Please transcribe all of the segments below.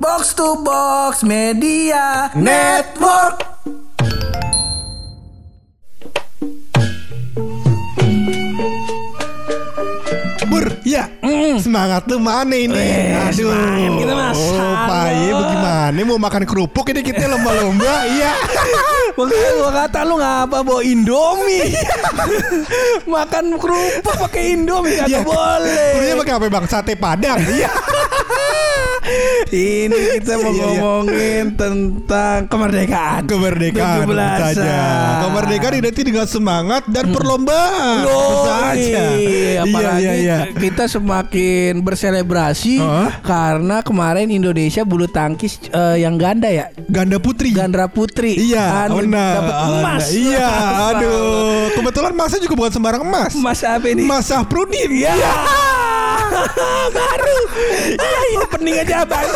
Box to Box Media Network. Bur, ya semangat lu mana ini? Eh, semangat kita mah oh, paye bagaimana? Mau makan kerupuk ini kita lomba-lomba, iya. Makanya gua kata lu ngapa bawa Indomie Makan kerupuk pakai Indomie Kagak Iya. boleh Kurunya pakai apa bang? Sate padang, iya. Ini kita mau Iya, iya. ngomongin tentang kemerdekaan Kemerdekaan tentu 17-an. saja. Kemerdekaan identik dengan semangat dan perlombaan. Loh, saja. iya, apalagi iya, iya. kita semakin berselebrasi Hah? karena kemarin Indonesia bulu tangkis eh, yang ganda ya, Ganda putri. ganda putri, Iya, Anu, dapat emas. Iya, aduh. Kebetulan masnya juga bukan sembarang emas. Emas apa ini? Mas Safrudin. Ya. Baru. Iya, iya, pening aja bang.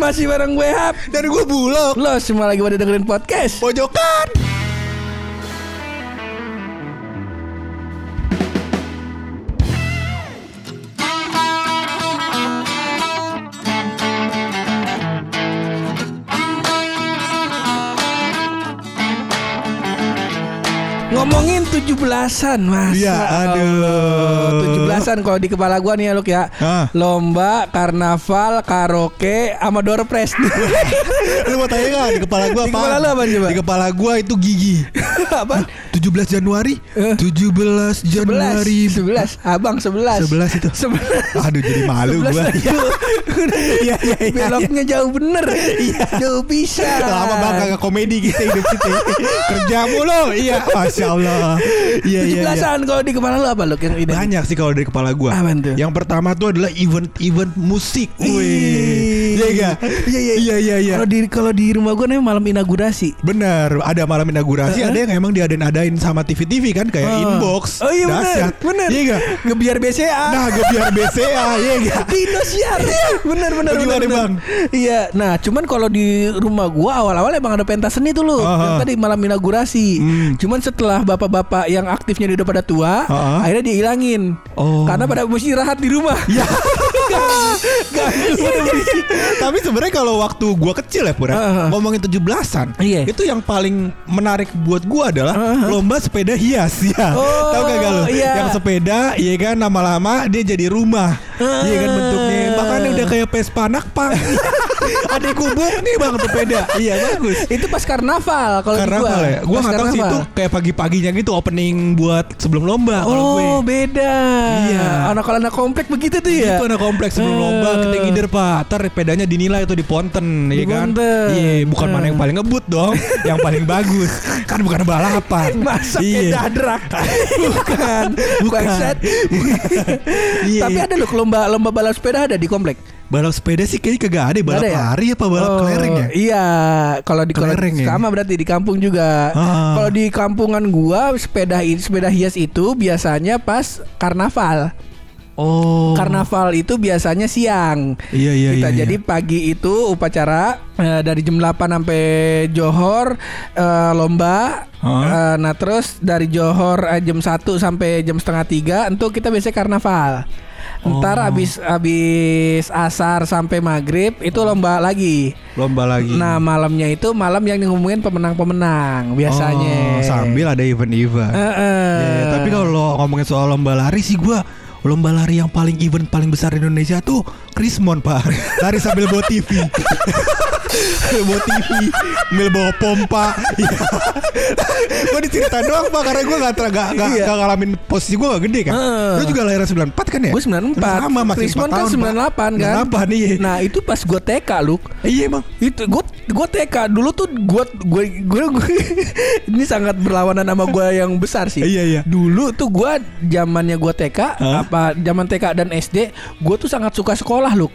Masih bareng gue Hap. Dan gue bulog. Lo semua lagi pada dengerin podcast. Pojokan. Ngomongin 17-an Mas Iya, aduh. 17-an kalau di kepala gua nih ya Luk ya Ah. Lomba, karnaval, karaoke, sama door press Lu mau tanya gak di kepala gua Di apa? kepala lu apaan coba? Di kepala gua itu gigi. Apa? 17 Januari. Eh. 17 Januari. 11 Abang 11 11 itu. 11 Aduh jadi malu 11 gua. aja. Iya, iya, iya, Beloknya jauh bener Jauh bisa Lama banget komedi kita hidup kita. Kerja mulu. Iya, Masya Allah. Iya, iya, iya. 17-an kalau di kepala lu apa Luk yang ini? Banyak sih kalau dari kepala gua. Apaan tuh? Yang pertama tuh adalah event-event musik. Wih. Iya enggak? Iya iya Iya, iya, iya. Kalau di kalau di rumah gue namanya malam inaugurasi. Benar, ada malam inaugurasi, Heeh. ada yang emang diadain-adain sama TV-TV kan kayak Oh. inbox. Oh iya benar. Dahsyat. Benar. Iya enggak? Ngebiar BCA. Nah, gue biar BCA, iya enggak? di Indosiar. bener bener Gimana, bener, bener. Bang? Iya. Nah, cuman kalau di rumah gua awal-awal emang ada pentas seni tuh lu. Aha. Yang tadi malam inaugurasi. Hmm. Cuman setelah bapak-bapak yang aktifnya udah pada tua, Aha. akhirnya dihilangin. Oh. Karena pada mesti istirahat di rumah. Ya. Berisik. Tapi sebenarnya kalau waktu gua kecil ya Pura, Heeh. ngomongin 17-an, Iya. itu yang paling menarik buat gua adalah Heeh. lomba sepeda hias ya. Oh, Tahu gak lu? iya. Yang sepeda, iya kan lama-lama dia jadi rumah. Iya kan bentuknya. Bahkan udah kayak Vespa Nakpang. Ada kubuk nih Bang sepeda. Iya bagus. Itu pas karnaval kalau gua. Karnaval ya? Gue nggak tahu sih itu kayak pagi-paginya gitu opening buat sebelum lomba kalau gue. Oh beda Iya. Anak anak komplek begitu tuh ya Itu anak kompleks sebelum Eh. lomba kita ngider pak Ntar sepedanya dinilai tuh di Ponten Di Iya kan Ponten. Iya bukan Eh. mana yang paling ngebut dong Yang paling bagus Kan bukan balapan Masa Iya dadrak Bukan Bukan. Iya, Tapi iya. ada loh lomba lomba balap sepeda ada di komplek Balap sepeda sih kayaknya kagak ada Balap Nggak ada ya? lari apa balap Oh, kelereng ya Iya Kalau di Kelereng ya? sama berarti di kampung juga Ah. Kalau di kampungan gua sepeda sepeda hias itu biasanya pas karnaval Oh Karnaval itu biasanya siang Iya iya kita iya jadi iya. pagi itu upacara eh, dari jam 8 sampai Johor eh, lomba Hah? Eh, nah terus dari Johor eh, jam 1 sampai jam setengah tiga untuk kita biasanya karnaval ntar Oh. abis abis asar sampai maghrib itu lomba lagi Lomba lagi nah malamnya itu malam yang ngomongin pemenang-pemenang biasanya Oh, Sambil ada event-event Eh, eh. Ya, ya, tapi kalau ngomongin soal lomba lari sih gua Lomba lari yang paling event paling besar di Indonesia tuh Krismon pak. Lari sambil bawa TV Sambil bawa TV Sambil bawa pompa. Iya. Gue diceritain doang pak Karena gue gak, gak, gak, Iya. gak ngalamin posisi gue gak gede kan? Heeh. Lu juga lahiran 94 kan ya? Gue 94 Sama masih Krismon 4 kan tahun 98 kan? 98 iya. Nah itu pas gue TK lu Iya emang itu gue gue TK dulu tuh gue gue gue ini sangat berlawanan sama gue yang besar sih. Iya, iya. dulu tuh gue zamannya gue TK Hah? apa zaman TK dan SD gue tuh sangat suka sekolah lu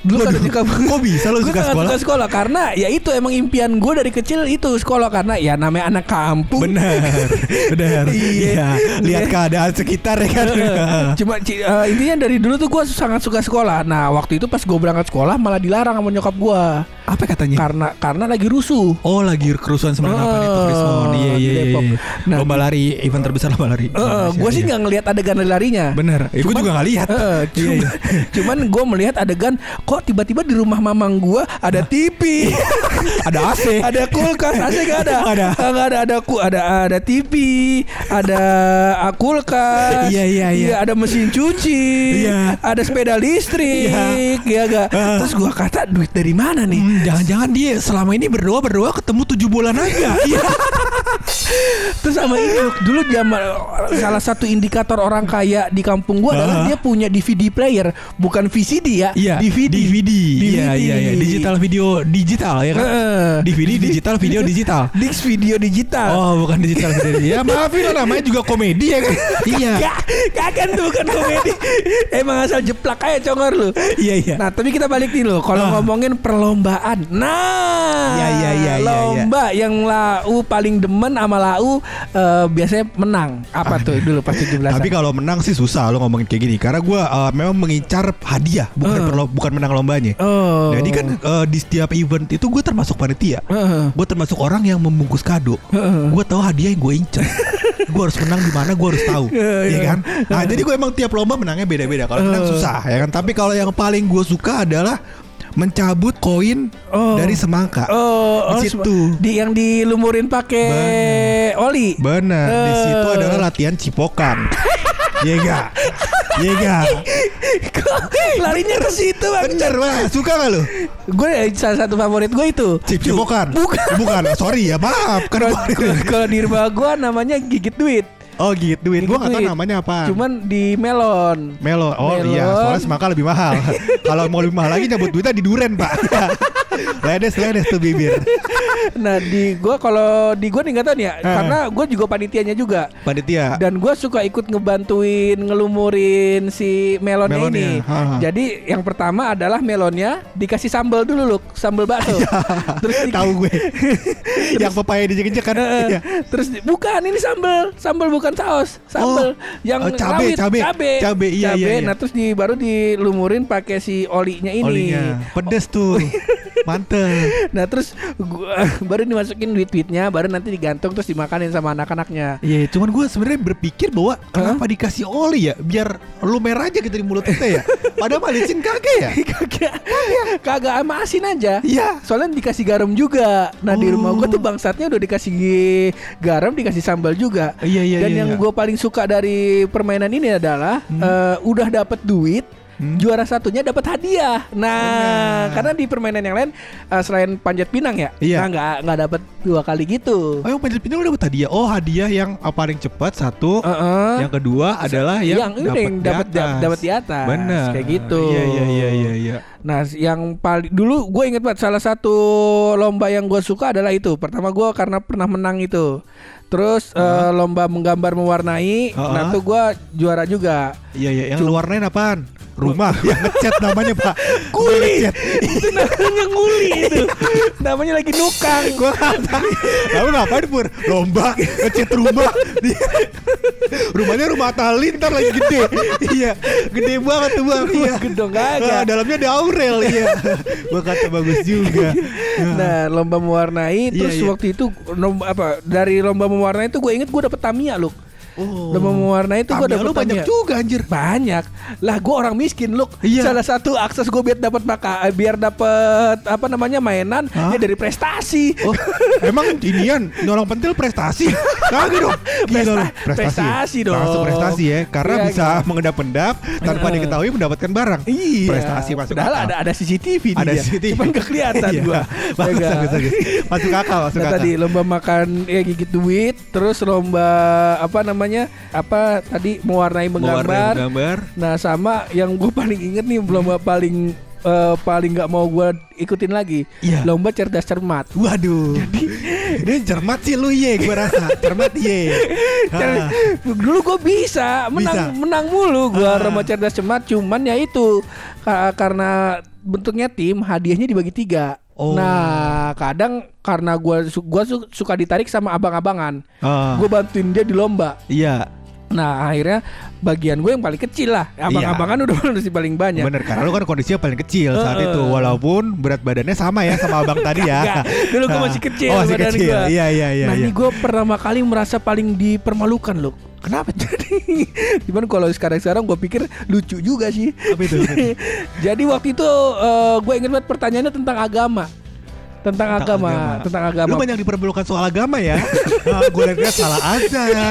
dulu Waduh, kan kampung kok bisa Gua suka sekolah? suka sekolah karena ya itu emang impian gue dari kecil itu sekolah karena ya namanya anak kampung Bener Bener Iya. Iya Lihat Iya. keadaan sekitar ya kan Cuma eh, intinya dari dulu tuh gue sangat suka sekolah. Nah waktu itu pas gue berangkat sekolah malah dilarang sama nyokap gue. Apa katanya? karena karena lagi rusuh. Oh lagi kerusuhan 98 itu Krismon Iya iya iya, iya. Nah, Lomba lari Event terbesar lomba lari gue sih nggak ngelihat adegan lari-larinya. Bener Eh, Gue juga gak lihat Iya, cuman, iya. cuman gue melihat adegan kok tiba-tiba di rumah mamang gue ada TV, Ada AC ada kulkas, AC gak ada, Nggak ada. Nggak ada, ada ku, ada ada TV, ada kulkas, Iya, iya, iya. ada mesin cuci, Iya. ada sepeda listrik, ya gak. Ah. Terus gue kata duit dari mana nih? Hmm, Jangan-jangan dia selama ini berdoa berdoa ketemu tujuh bulan aja. Iya. Terus sama ini dulu zaman salah satu indikator orang kaya di kampung gua adalah Ah. dia punya DVD player, bukan VCD ya, Iya. DVD. DVD. Iya iya iya. Digital video digital ya kan. Heeh. DVD digital video digital. Dix video digital. Oh bukan digital video. Ya maafin lah namanya juga komedi ya kan. Iya. Gak, kagak tuh bukan komedi. Emang asal jeplak aja congor lu. Iya iya. Nah, tapi kita balik nih loh. Kalau Ah. ngomongin perlombaan. Nah, Iya, iya, iya, iya, lomba yang lau paling demen sama lau eh, biasanya menang. Apa tuh dulu pas 17 Tapi kalau menang sih susah lo ngomongin kayak gini karena gua eh, memang mengincar hadiah bukan Eh. perlo- bukan menang lombanya. Oh. Jadi kan eh, di setiap event itu gue termasuk panitia. Heeh. Gue termasuk orang yang membungkus kado. Heeh. Gue tahu hadiah yang gue incar. gue harus menang di mana gue harus tahu, Iya, ya iya. kan? Nah jadi gue emang tiap lomba menangnya beda-beda. Kalau menang Eh. susah, ya kan? Tapi kalau yang paling gue suka adalah mencabut koin Oh. dari semangka. Oh, oh, Di situ. di yang dilumurin pakai oli. Bener, di Eh. situ adalah latihan cipokan. Iya gak? Iya gak? Kok larinya ke situ bang? Bener wah, suka gak lu? Gue salah satu favorit gue itu. Cip cipokan? Bukan. Bukan, sorry ya maaf. Kan Kalau di rumah gue namanya gigit duit. Oh gitu, duit. Gue gak tau namanya apa. Cuman di melon. Melo, oh Melon. iya, soalnya semangka lebih mahal. Kalau mau lebih mahal lagi nyabut duitnya di duren pak. ledes ledes tuh bibir. Nah di gue kalau di gue nih nggak tahu nih ya, Eh. karena gue juga panitianya juga. Panitia. Dan gue suka ikut ngebantuin ngelumurin si melonnya, Melonnya, ini. ha, ha. Jadi yang pertama adalah melonnya dikasih sambal dulu loh, sambal bakso. Terus di- Tahu gue. Yang pepaya dijek-jek kan. Eh, Iya. Terus bukan ini sambal, sambal bukan saus, sambal Oh, yang oh, cabe, rawit, cabe, cabe, cabe, iya, Cabe. iya, iya. Nah terus di baru dilumurin pakai si olinya ini. Olinya. Pedes tuh. Mantep. Nah terus gua baru dimasukin duit-duitnya, baru nanti digantung terus dimakanin sama anak-anaknya. Iya, cuman gue sebenarnya berpikir bahwa kenapa dikasih oli ya, biar lumer aja gitu di mulut kita ya. Padahal mah licin kagak ya. kagak, kagak sama asin aja. Iya. Soalnya dikasih garam juga. Nah di rumah Oh. tuh bangsatnya udah dikasih garam, dikasih sambal juga. Iya, iya, Dan iya, yang iya. gue paling suka dari permainan ini adalah eh, udah dapet duit. Hmm. Juara satunya dapat hadiah. Nah, Benar. karena di permainan yang lain eh, selain panjat pinang ya, Iya. nah nggak nggak dapat dua kali gitu. Oh yang panjat pinang udah dapat hadiah. Oh hadiah yang uh, paling cepat satu. Heeh. Yang kedua adalah yang, yang ini yang dapat dapat di atas. Benar. Kayak gitu. Iya iya iya iya. Nah, yang paling dulu gue inget banget salah satu lomba yang gue suka adalah itu. Pertama gue karena pernah menang itu. Terus eh, lomba menggambar mewarnai. Uh-huh. Nah, tuh gue juara juga. Iya iya. Yang warnain apaan? Rumah. yang ngecat namanya pak. Kuli. Itu namanya nguli itu. namanya lagi nukang. Kata Lalu ngapain pur Lomba Ngecat rumah Rumahnya rumah tali Ntar lagi gede Iya Gede banget tuh bang Iya gedong Ah, kagak. Dalamnya ada Aurel Iya Gua kata bagus juga Nah, lomba mewarnai Iya, terus iya. waktu itu lomba apa? Dari lomba mewarnai itu gue inget gue dapet Tamiya, Luk. Oh Lomba mewarnai itu gue dapet lu banyak juga anjir Banyak lah, gue orang miskin look. Iya. Salah satu akses gue biar dapat maka eh, biar dapat apa namanya mainan Hah? ya dari prestasi. Oh, emang inian nyolong pentil prestasi? Kagak dong. Gila lu. Presta- prestasi dong. Masuk prestasi ya, karena Iya, bisa iya. mengendap-endap tanpa Heeh. diketahui mendapatkan barang. Iya. Prestasi masuk Padahal ada ada CCTV Ada dia. CCTV. Cuman gak kelihatan Iya. gua. Bagus, Ya bagus, kan? bagus. Masuk akal, masuk Nah, akal. tadi lomba makan ya gigit duit, terus lomba apa namanya? Apa tadi mewarnai menggambar. gambar. Nah, sama yang gue paling inget nih lomba paling eh, paling nggak mau gue ikutin lagi. Iya. Lomba cerdas cermat. Waduh. Ini cermat sih lu ye, gua rasa. Cermat ye. Cer- Ah. Dulu gue bisa menang Bisa. menang mulu gue Ah. lomba cerdas cermat cuman ya itu ka- karena bentuknya tim hadiahnya dibagi tiga. Oh. Nah kadang karena gue gua su- suka ditarik sama abang-abangan, Ah. gue bantuin dia di lomba. Iya. Nah akhirnya bagian gue yang paling kecil lah Abang-abangan udah masih paling banyak Bener karena lu kan kondisinya paling kecil saat itu walaupun berat badannya sama ya sama abang tadi ya. Dulu gue masih kecil Oh, masih badan kecil. gue. Iya iya iya. nah iya. ini gue pertama kali merasa paling dipermalukan loh Kenapa? Jadi Cuman kalau sekarang-sekarang gue pikir lucu juga sih Apa itu? Apa itu? Jadi waktu itu eh, gue ingat banget pertanyaannya tentang agama tentang, agama, tentang agama. Lu banyak dipermalukan soal agama ya. nah, gue lihat salah aja ya.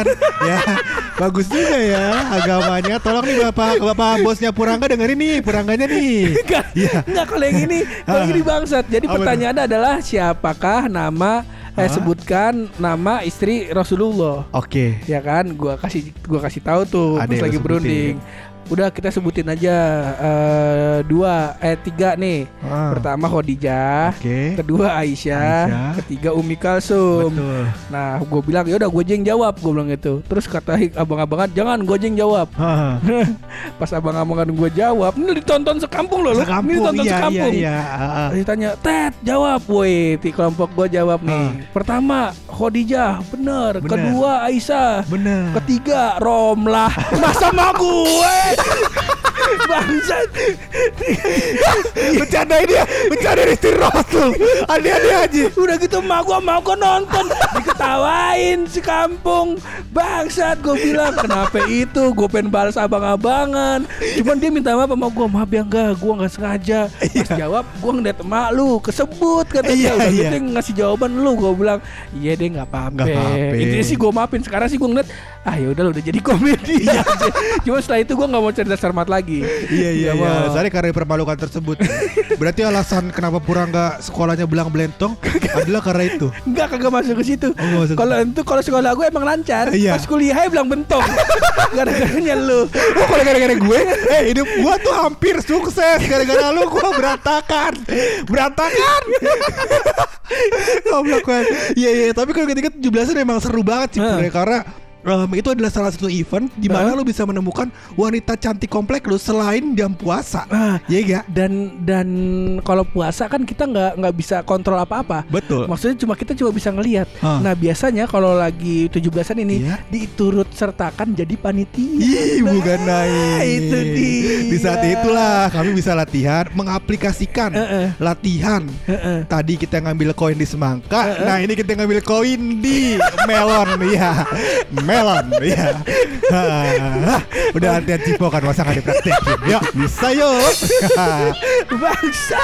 Bagus juga ya agamanya. Tolong nih Bapak, Bapak bosnya Purangga dengerin nih, Purangganya nih. Enggak, Iya. enggak kalau yang ini, kalau yang ini bangsat. Jadi tuh? pertanyaannya adalah siapakah nama eh sebutkan nama istri Rasulullah. Oke. Ya kan, gua kasih gua kasih tahu tuh Ada pas lagi berunding. Udah kita sebutin aja eh, dua eh tiga nih. Ah. Pertama Khadijah, Oke. kedua Aisyah, Aisyah. ketiga Umi Kalsum. Betul. Nah, gue bilang ya udah gue jeng jawab, gue bilang gitu. Terus kata abang-abangan jangan gue jeng jawab. Hah. Pas abang-abangan gue jawab, ini ditonton sekampung loh, lu. ini Sekampung, ditonton iya, sekampung. iya, iya. Ah, ah. Terus ditanya, Ted jawab, woi, di kelompok gue jawab nih. Pertama Khadijah, bener. Bener. Kedua Aisyah. Bener. Ketiga Romlah. Masa sama gue? Bangsat. Bercandain dia, bercandain istri Rasul. Aneh-aneh aja. Udah gitu mak gua mau gua nonton Diketawain si kampung Bangsat gue bilang Kenapa itu Gue pengen balas abang-abangan Cuman dia minta maaf sama gue Maaf ya enggak Gue gak sengaja Pas jawab Gue ngeliat emak lu Kesebut katanya Iya, Udah iya. gitu ngasih jawaban lu Gue bilang Iya deh Nggak apa-apa. Intinya sih gue maafin Sekarang sih gue ngeliat Ah ya udah udah jadi komedi Iya. Cuma setelah itu gue gak mau cerita Sarmat lagi Iya iya Nggak iya. Alasannya karena dipermalukan tersebut. Berarti alasan kenapa Purangga sekolahnya belang belentong adalah karena itu. Enggak kagak masuk ke situ. Oh, nggak. Kalau itu kalau sekolah gue emang lancar. Iya. Pas kuliah bilang bentong. Gara-garanya lu. Oh kalau gara-gara gue, eh hidup gua tuh hampir sukses gara-gara lu gua berantakan, berantakan. Goblok gue. Iya iya, tapi kalau ketika 17 emang seru banget sih ya, karena em, itu adalah salah satu event di mana Hah? lu bisa menemukan wanita cantik komplek lu selain jam puasa. Ah, Iya gak? dan dan kalau puasa kan kita nggak nggak bisa kontrol apa-apa. Betul. Maksudnya cuma kita cuma bisa ngelihat. Hah. Nah biasanya kalau lagi 17-an ini Iya. diturut sertakan jadi panitia. Ih, bukan naik. itu dia. Di saat itulah kami bisa latihan mengaplikasikan Heeh. latihan. Heeh. Tadi kita ngambil koin di semangka, nah ini kita ngambil koin di melon, ya, melon, ya. Hah, Udah latihan cipokan masa nggak dipraktekin? Yuk, bisa yuk. Bangsa.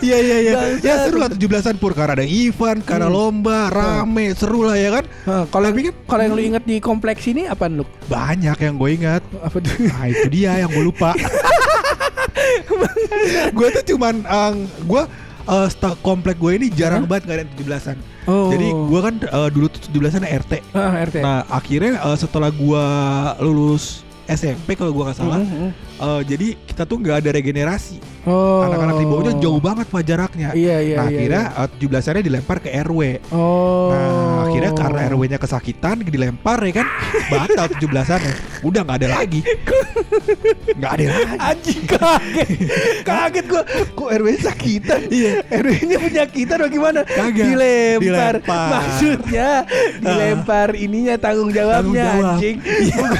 Iya iya iya. Ya seru lah 17-an pur karena ada event, karena lomba, rame, seru lah ya kan. Kalau yang kan- kalau yang lu inget di kompleks ini apa lu? Banyak yang gue ingat. Apa tuh? Nah itu dia yang gue lupa. gue tuh cuman gue komplek gue ini jarang Hah? banget nggak ada yang 17-an. Oh. Jadi gue kan eh, dulu tuh 17-an RT. Ah, RT. Nah akhirnya eh, setelah gue lulus SMP kalau gue nggak salah, Mhm, mhm. eh, jadi kita tuh nggak ada regenerasi. Oh. Anak-anak di bawahnya jauh banget pak jaraknya. Iya iya nah iya. akhirnya iya. eh, 17-annya dilempar ke RW. Oh. Nah akhirnya karena RW-nya kesakitan dilempar ya kan, batal 17-annya. Udah nggak ada lagi. Nggak ada lagi. Anjing kaget Kaget gua Kok RW sakitan Iya. RW-nya penyakitan bagaimana Kagak. Dilempar. Dilempar. Maksudnya Dilempar ininya tanggung jawabnya Tanggung jawab. Anjing Bukan,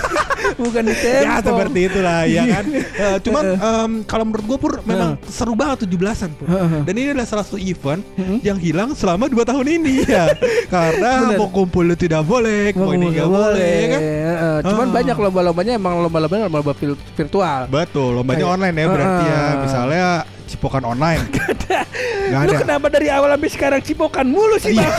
bukan ditempel Ya seperti itulah ya kan. Eh, cuman em, kalau menurut gue pur memang Nah. seru banget 17-an pur. Heeh. Dan ini adalah salah satu event yang hilang selama 2 tahun ini ya. Karena Bener. mau kumpul tidak boleh, mau ini nggak boleh ya kan. Heeh. Cuman banyak lomba-lombanya Emang lomba-lombanya lomba virtual Betul, lombanya online ya berarti ya. Misalnya cipokan online. Gak Lu ada. kenapa dari awal sampai sekarang cipokan mulu sih Iya.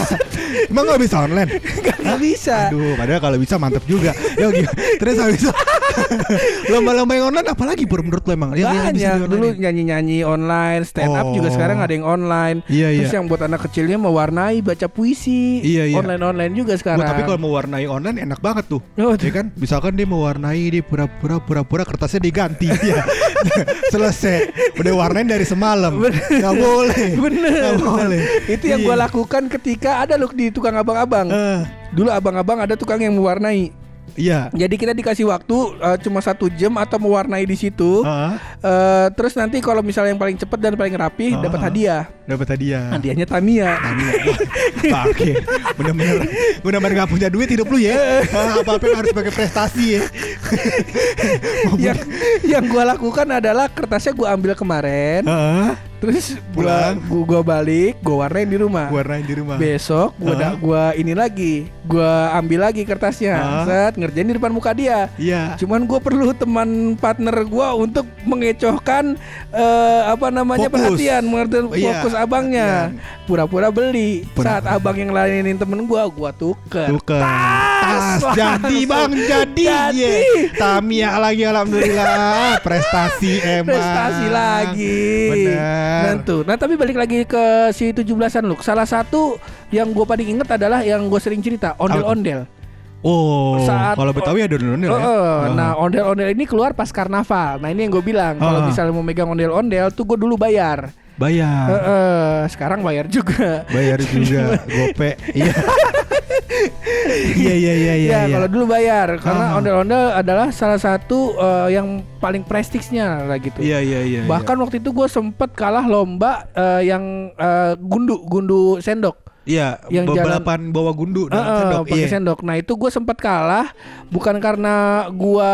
Emang gak bisa online? Gak bisa Aduh, padahal kalau bisa mantep juga. Ya? Terus habis itu lomba-lomba yang online apalagi pur menurut lo emang? Yang- yang Banyak online dulu ya? nyanyi-nyanyi online, stand up Oh. juga sekarang ada yang online. Iya, Terus iya. yang buat anak kecilnya mewarnai baca puisi. Iya, iya. Online-online juga sekarang. Tapi kalau mau warnai online enak banget tuh. Oh, Ya kan, misalkan dia mau warnai dia pura-pura pura-pura kertasnya diganti ya. Selesai. Udah warnain dari semalam. Gak boleh. bener, Nggak bener. boleh. Itu yang Iya. gua lakukan ketika ada loh di tukang abang-abang. Eh, Dulu abang-abang ada tukang yang mewarnai. Iya. Jadi kita dikasih waktu eh, cuma satu jam atau mewarnai di situ. Heeh. Eh, terus nanti kalau misalnya yang paling cepat dan paling rapi Ah. dapat hadiah. Dapat hadiah. Hadiahnya Tamiya. Wah, Oke, benar-benar benar-benar nggak punya duit hidup lu ya. apa apa harus pakai prestasi ya. yang yang gua lakukan adalah kertasnya gua ambil kemarin, Heeh. Terus Pulang. gua gua, gua balik, gua warnain di rumah. Warnain di rumah. Besok gua da- gua ini lagi, gua ambil lagi kertasnya, Hah? set ngerjain di depan muka dia. Iya. Cuman gue perlu teman partner gua untuk mengecohkan eh, apa namanya Fokus. perhatian, mengerti iya. fokus abangnya. Pura-pura beli. Pura- Saat abang yang layanin temen gua, gua tuker. Tuker. Tas jadi bang jadi. Jadi. Ye. Tamiya lagi alhamdulillah. Prestasi emang. Prestasi lagi. Bener. Nah, tuh. Nah, tapi balik lagi ke si 17-an lu. Salah satu yang gue paling inget adalah yang gue sering cerita, ondel-ondel. Oh, Saat- kalau Betawi ada ondel-ondel ya. Heeh. Oh. Nah, ondel-ondel ini keluar pas karnaval. Nah, ini yang gue bilang, kalau Ah. misalnya mau megang ondel-ondel tuh gue dulu bayar. bayar. Heeh, sekarang bayar juga. Bayar juga gope. Iya. Iya iya iya iya. ya, iya. kalau dulu bayar karena ondel-ondel adalah salah satu eh, yang paling prestisnya lah gitu. Iya iya iya. Bahkan waktu itu gue sempet kalah lomba eh, yang eh, gundu gundu sendok. Iya, yang balapan bawa gundu eh, sendok. pakai Iya. sendok. Nah itu gue sempat kalah bukan karena gua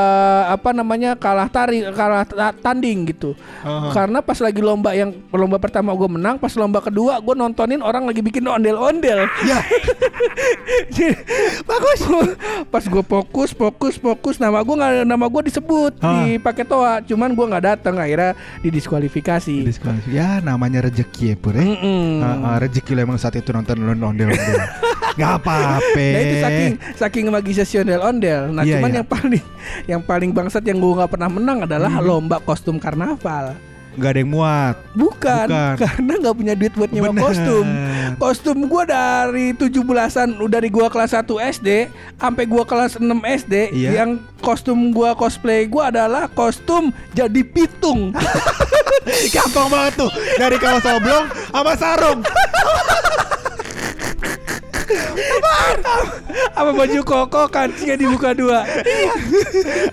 apa namanya kalah tari kalah ta- tanding gitu. Heeh. Karena pas lagi lomba yang lomba pertama gue menang, pas lomba kedua gue nontonin orang lagi bikin ondel-ondel. Ya. Bagus. pas gue fokus, fokus, fokus, nama gue nggak nama gue disebut Ah. di pakai toa, cuman gue nggak datang akhirnya didiskualifikasi. Diskualifikasi. Ya namanya rezeki ya pur ya. Mm-mm. Heeh, rezeki lo emang saat itu nonton ondel-ondel. Gak apa-apa. Nah itu saking saking magisnya si ondel-ondel. Nah Iya, cuman iya. yang paling yang paling bangsat yang gue nggak pernah menang adalah Hmm. lomba kostum karnaval. Gak ada yang muat. Bukan, Bukan. karena nggak punya duit buat nyewa Bener. kostum. Kostum gue dari 17-an udah dari gua kelas 1 SD sampai gua kelas 6 SD Iya. yang kostum gua cosplay gua adalah kostum jadi pitung. Gampang banget tuh. Dari kaos oblong sama sarung. Ah, Apa baju koko kancingnya dibuka dua.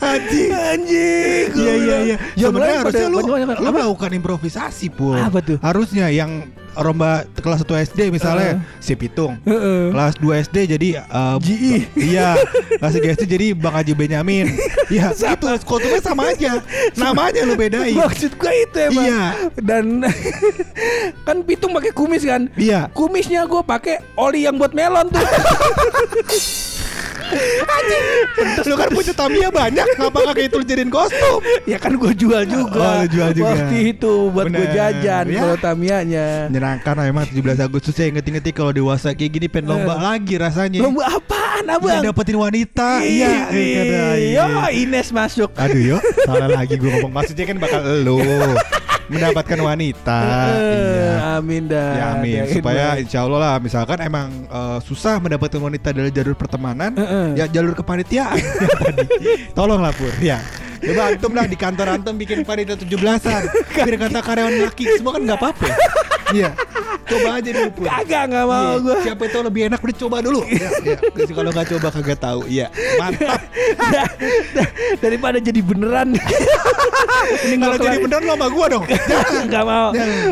Anjing. Anjing. gua Iya iya iya. Sebenarnya lain harusnya lu, lu Apa? melakukan improvisasi pun. Apa tuh? Harusnya yang lomba kelas 1 SD misalnya Heeh. si Pitung. Heeh. Kelas 2 SD jadi uh, GI. Iya. Kelas 3 SD jadi Bang Haji Benyamin. Iya, itu kostumnya sama aja. Namanya lu bedain. Maksud gue itu emang. Iya. Dan kan pitung pakai kumis kan. Iya. Kumisnya gue pakai oli yang buat melon tuh. Lu kan punya Tamiya banyak, ngapa kakek itu lu jadiin kostum? ya kan gue jual juga. Oh, jual juga. Waktu itu buat gue jajan Ya. kalau Tamianya. Menyenangkan emang 17 Agustus saya inget-inget kalau dewasa kayak gini pengen lomba lagi rasanya. Lomba apaan Yang abang? dapetin wanita. Iya. Iya. Yo Ines masuk. Aduh yo, salah lagi gue ngomong maksudnya kan bakal elu mendapatkan wanita. Iya. Amin dah. Ya amin supaya insya Allah lah misalkan emang eh, susah mendapatkan wanita dari jalur pertemanan Heeh. ya jalur kepanitiaan tolonglah pur ya coba antum lah di kantor antum bikin panitia 17-an biar kata karyawan laki semua kan nggak apa-apa ya. iya coba aja dulu pur Kagak nggak mau Iya, gue. siapa itu lebih enak udah coba dulu ya, ya. kalau nggak coba kagak tahu iya mantap Daripada jadi beneran. Mending kalau jadi kelarin- bener lo sama gua dong Gak mau.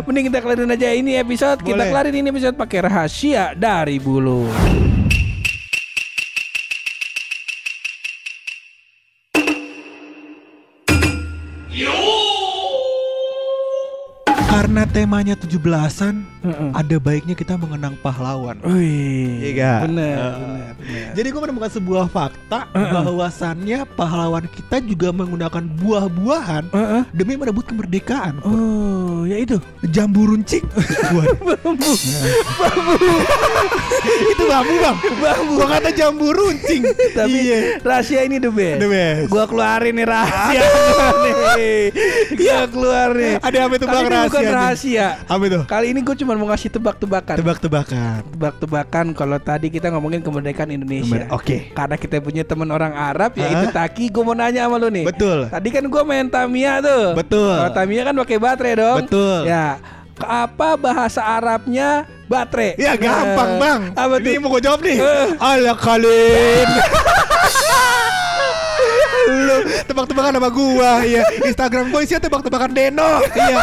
Mending kita kelarin aja ini episode. Kita Boleh. kelarin ini episode pakai rahasia dari bulu. karena temanya 17-an Heeh. ada baiknya kita mengenang pahlawan Wih, Iya bener, bener. Jadi gue menemukan sebuah fakta Heeh. bahwasannya pahlawan kita juga menggunakan buah-buahan Heeh. demi merebut kemerdekaan. Oh, ya itu. Jambu runcing. Bambu. itu bambu bang. Bambu. Gua kata jambu runcing. Tapi iya. rahasia ini the best. The best. Gua keluarin nih rahasia nih. Gua keluar nih. Ada apa itu bang ini bukan rahasia? nih? rahasia. Apa itu? Kali ini gue cuma mau ngasih tebak-tebakan. Tebak-tebakan. Tebak-tebakan kalau tadi kita ngomongin kemerdekaan Indonesia. Oke. Karena kita punya teman orang Arab yaitu Hah? Taki, gue mau nanya sama lu nih. Betul. Tadi kan gue main Tamiya tuh. Betul. Kalau Tamiya kan pakai baterai dong. Betul. Ya. Apa bahasa Arabnya baterai? Ya gampang Nah, bang. Apa Ini mau gue jawab nih. Eh. Ala kalin. Lu tebak-tebakan sama gua Iya Instagram gua isinya tebak-tebakan Deno Iya